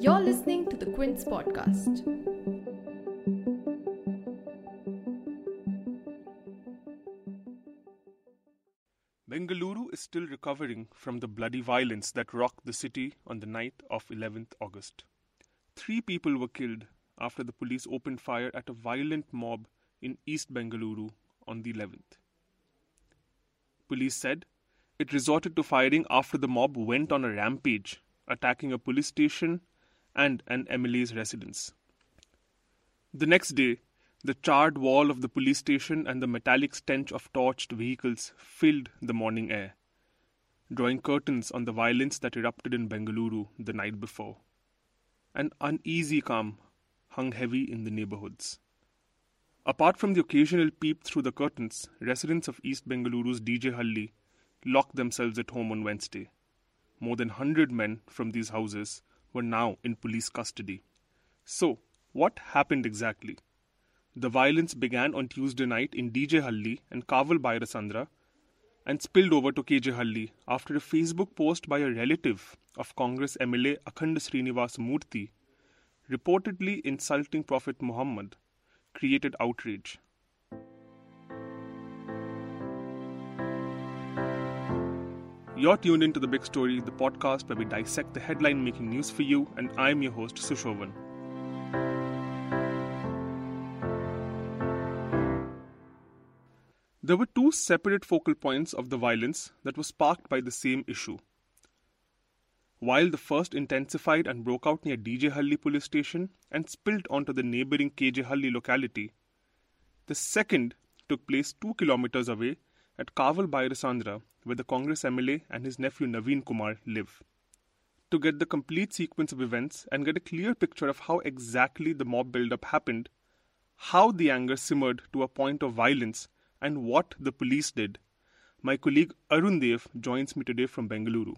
You're listening to the Quint podcast. Bengaluru is still recovering from the bloody violence that rocked the city on the night of 11th August. Three people were killed after the police opened fire at a violent mob in East Bengaluru on the 11th. Police said it resorted to firing after the mob went on a rampage, attacking a police station and an MLA's residence. The next day, the charred wall of the police station and the metallic stench of torched vehicles filled the morning air, drawing curtains on the violence that erupted in Bengaluru the night before. An uneasy calm hung heavy in the neighborhoods. Apart from the occasional peep through the curtains, residents of East Bengaluru's DJ Halli locked themselves at home on Wednesday. More than 100 men from these houses were now in police custody. So, what happened exactly? The violence began on Tuesday night in DJ Halli and Kaval Byrasandra and spilled over to KJ Halli after a Facebook post by a relative of Congress MLA Akhanda Srinivas Murthy, reportedly insulting Prophet Muhammad, created outrage. You're tuned into The Big Story, the podcast where we dissect the headline making news for you, and I'm your host, Sushovan. There were two separate focal points of the violence that was sparked by the same issue. While the first intensified and broke out near DJ Halli police station and spilled onto the neighboring KJ Halli locality, the second took place two kilometers away at Kaval Byrasandra, where the Congress MLA and his nephew Naveen Kumar live. To get the complete sequence of events and get a clear picture of how exactly the mob buildup happened, how the anger simmered to a point of violence, and what the police did, my colleague Arun Dev joins me today from Bengaluru.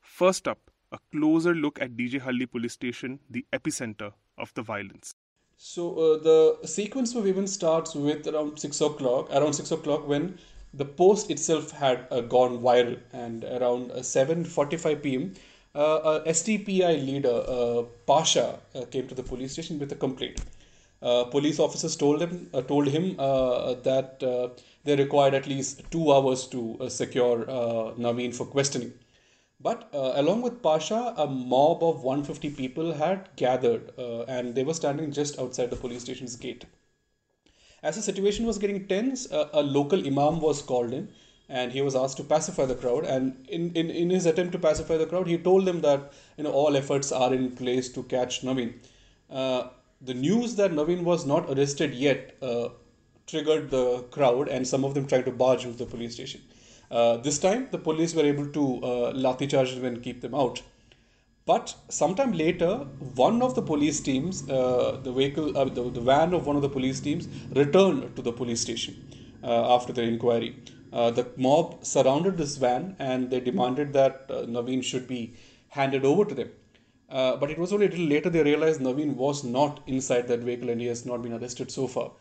First up, a closer look at DJ Halli police station, the epicenter of the violence. So uh, the sequence of events starts with around six o'clock. Around six o'clock, when the post itself had uh, gone viral, and around uh, seven forty-five p.m., uh, a SDPI leader uh, Pasha uh, came to the police station with a complaint. Uh, police officers told him uh, told him uh, that uh, they required at least two hours to uh, secure uh, Naveen for questioning. But uh, along with Pasha, a mob of 150 people had gathered uh, and they were standing just outside the police station's gate. As the situation was getting tense, uh, a local imam was called in and he was asked to pacify the crowd. And in, in, in his attempt to pacify the crowd, he told them that you know all efforts are in place to catch Naveen. Uh, the news that Naveen was not arrested yet uh, triggered the crowd, and some of them tried to barge into the police station. Uh, this time, the police were able to uh, lathi charge them and keep them out. But sometime later, one of the police teams, uh, the vehicle, uh, the, the van of one of the police teams, returned to the police station uh, after the inquiry. Uh, the mob surrounded this van and they demanded that uh, Naveen should be handed over to them. Uh, but it was only a little later they realized Naveen was not inside that vehicle and he has not been arrested so far.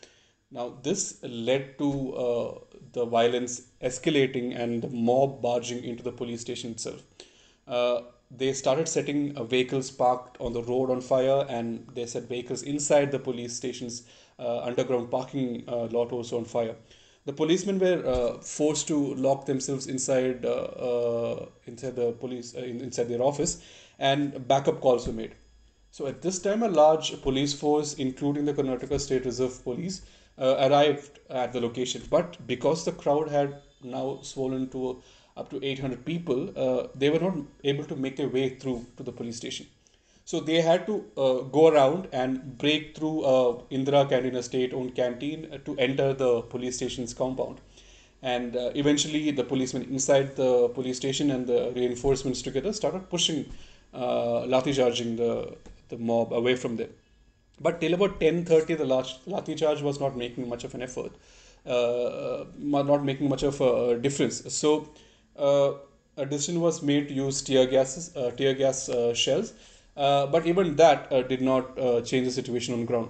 Now, this led to the violence escalating and the mob barging into the police station itself. They started setting uh, vehicles parked on the road on fire, and they set vehicles inside the police station's uh, underground parking uh, lot also on fire. The policemen were forced to lock themselves inside inside the police in, inside their office, and backup calls were made. So at this time, a large police force, including the Karnataka State Reserve Police, uh, arrived at the location. But because the crowd had now swollen to up to 800 people, uh, they were not able to make their way through to the police station. So they had to uh, go around and break through uh, Indira a state-owned canteen, uh, to enter the police station's compound. And uh, eventually, the policemen inside the police station and the reinforcements together started pushing, uh, lathi charging the, the mob away from them. But till about 10:30, the lathi charge was not making much of an effort, uh, not making much of a difference. So uh, a decision was made to use tear gases, uh, tear gas uh, shells, uh, but even that uh, did not uh, change the situation on ground.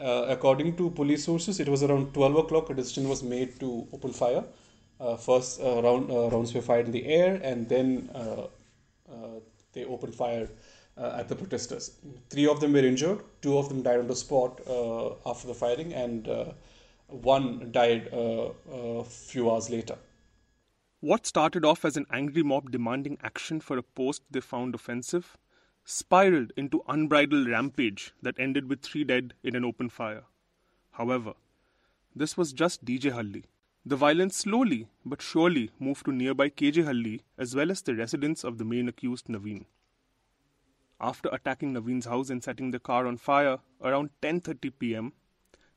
Uh, according to police sources, it was around 12 o'clock. A decision was made to open fire. Uh, first uh, round uh, rounds were fired in the air, and then uh, uh, they opened fire uh, at the protesters. Three of them were injured. Two of them died on the spot uh, after the firing, and uh, one died uh, a few hours later. What started off as an angry mob demanding action for a post they found offensive spiraled into unbridled rampage that ended with three dead in an open fire. However, this was just DJ Halli. The violence slowly but surely moved to nearby KJ Halli as well as the residence of the main accused Naveen. After attacking Naveen's house and setting the car on fire around 10:30 p.m.,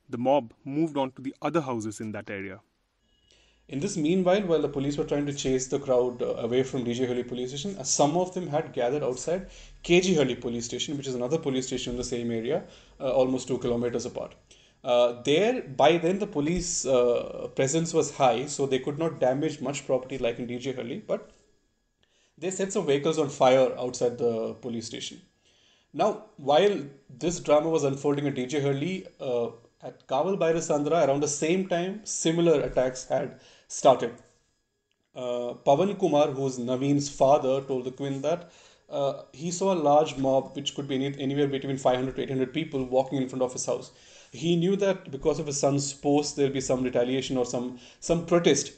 the mob moved on to the other houses in that area. In this meanwhile, while the police were trying to chase the crowd uh, away from DJ Halli police station, uh, some of them had gathered outside KJ Halli police station, which is another police station in the same area, uh, almost two kilometers apart. Uh, there, by then, the police uh, presence was high, so they could not damage much property like in DJ Halli, but they set some vehicles on fire outside the police station. Now, while this drama was unfolding at DJ Halli, uh, at Kaval Byrasandra, around the same time, similar attacks had started. Uh, Pavan Kumar, who's Naveen's father, told the Quint that uh, he saw a large mob, which could be any, anywhere between 500 to 800 people, walking in front of his house. He knew that because of his son's post, there'll be some retaliation or some some protest.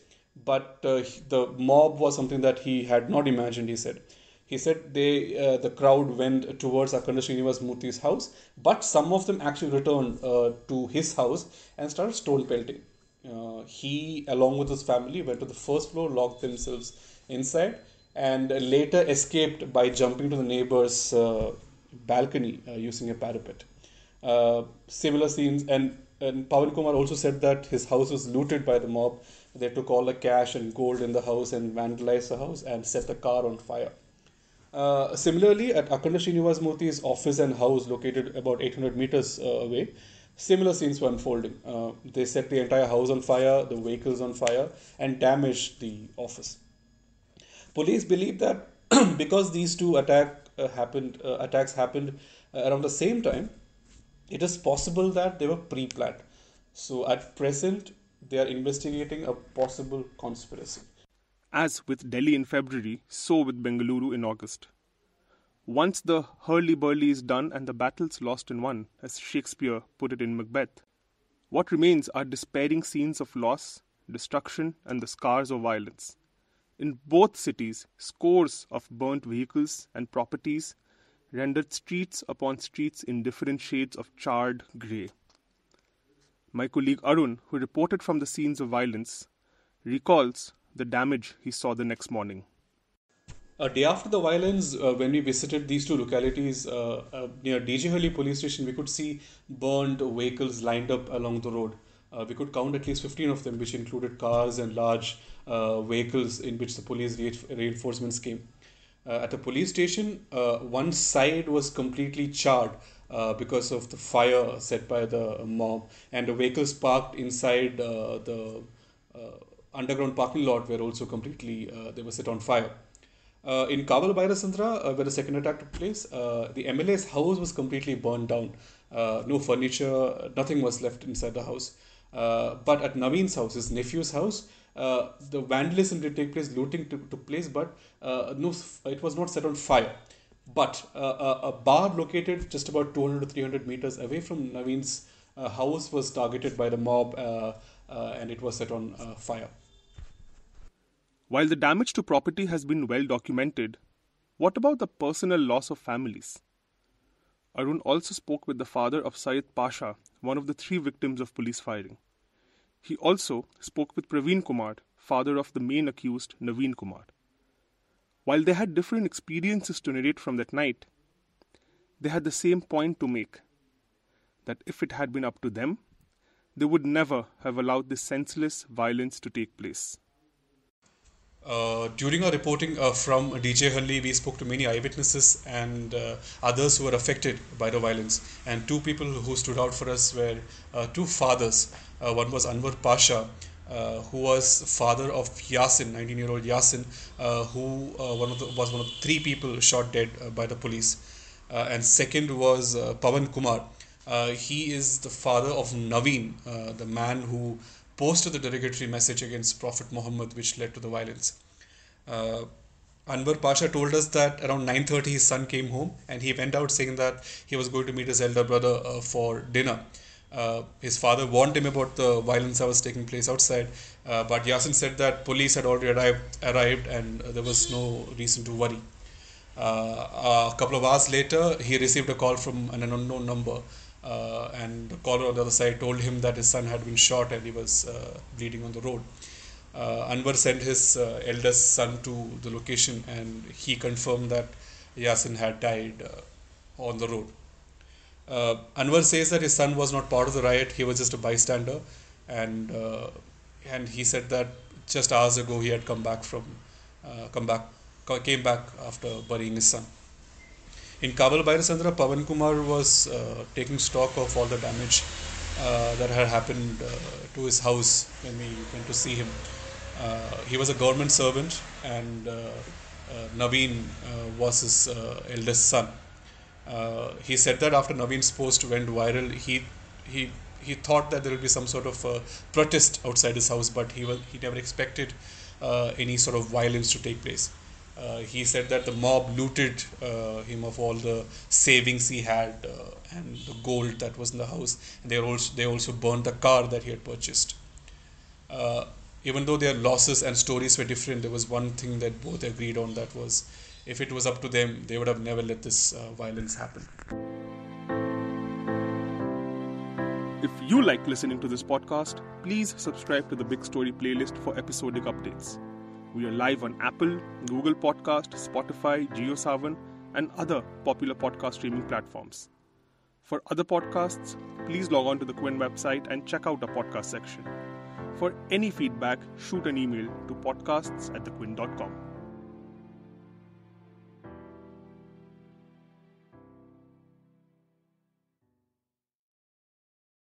But uh, the mob was something that he had not imagined. He said. He said they uh, the crowd went towards Akhanda Srinivas Murthy's house, but some of them actually returned uh, to his house and started stone pelting. Uh, he, along with his family, went to the first floor, locked themselves inside, and later escaped by jumping to the neighbor's uh, balcony uh, using a parapet. Uh, similar scenes, and, and Pawan Kumar also said that his house was looted by the mob. They took all the cash and gold in the house and vandalized the house and set the car on fire. Uh, similarly, at Akhanda Srinivas Murthy's office and house, located about 800 meters uh, away, similar scenes were unfolding. Uh, they set the entire house on fire, the vehicles on fire, and damaged the office. Police believe that because these two attack uh, happened, uh, attacks happened uh, around the same time, it is possible that they were pre-planned. So at present, they are investigating a possible conspiracy. As with Delhi in February, so with Bengaluru in August. Once the hurly burly is done and the battle's lost and won, as Shakespeare put it in Macbeth, what remains are despairing scenes of loss, destruction, and the scars of violence. In both cities, scores of burnt vehicles and properties rendered streets upon streets in different shades of charred grey. My colleague Arun, who reported from the scenes of violence, recalls the damage he saw the next morning. A day after the violence, uh, when we visited these two localities uh, uh, near DJ Halli police station, we could see burned vehicles lined up along the road. Uh, we could count at least 15 of them, which included cars and large uh, vehicles in which the police re- reinforcements came. Uh, at the police station, one side was completely charred because of the fire set by the mob, and the vehicles parked inside the underground parking lot were also completely they were set on fire. Uh, in Kaval Byrasandra, uh, where the second attack took place, uh, the MLA's house was completely burned down. Uh, no furniture, nothing was left inside the house. Uh, but at Naveen's house, his nephew's house, uh, the vandalism did take place, looting took, took place, but no, it was not set on fire. But a bar located just about 200 to 300 meters away from Naveen's house was targeted by the mob and it was set on fire. While the damage to property has been well documented, what about the personal loss of families? Arun also spoke with the father of Syed Pasha, one of the three victims of police firing. He also spoke with Praveen Kumar, father of the main accused, Naveen Kumar. While they had different experiences to narrate from that night, they had the same point to make that if it had been up to them, they would never have allowed this senseless violence to take place. Uh, during our reporting uh, from DJ Halli, we spoke to many eyewitnesses and uh, others who were affected by the violence. And two people who stood out for us were uh, two fathers. Uh, one was Anwar Pasha, who was father of Yasin, 19-year-old Yasin, who one the, was one of three people shot dead by the police. and second was Pavan Kumar. he is the father of Naveen, the man who posted the derogatory message against Prophet Muhammad, which led to the violence. Uh, Anwar Pasha told us that around 9:30 his son came home and he went out saying that he was going to meet his elder brother uh, for dinner. Uh, his father warned him about the violence that was taking place outside, uh, but Yasin said that police had already arrived, arrived and there was no reason to worry. Uh, a couple of hours later, he received a call from an unknown number, uh, and the caller on the other side told him that his son had been shot and he was uh, bleeding on the road. Uh, Anwar sent his uh, eldest son to the location and he confirmed that Yasin had died uh, on the road. Uh, Anwar says that his son was not part of the riot; he was just a bystander, and and he said that just hours ago he had come back from come back came back after burying his son. In Kaval, Byrasandra, Pavan Kumar was uh, taking stock of all the damage uh, that had happened uh, to his house when we went to see him. Uh, he was a government servant, and uh, uh, Naveen was his eldest son. he said that after Naveen's post went viral, he he he thought that there would be some sort of protest outside his house, but he was he never expected any sort of violence to take place. Uh, he said that the mob looted uh, him of all the savings he had uh, and the gold that was in the house. And they also they also burned the car that he had purchased even though their losses and stories were different, there was one thing that both agreed on that was if it was up to them, they would have never let this uh, violence happen. If you like listening to this podcast, please subscribe to the Big Story playlist for episodic updates. We are live on Apple, Google Podcast, Spotify, JioSaavn, and other popular podcast streaming platforms. For other podcasts, please log on to the Quint website and check out our podcast section. For any feedback, shoot an email to podcasts at thequint.com.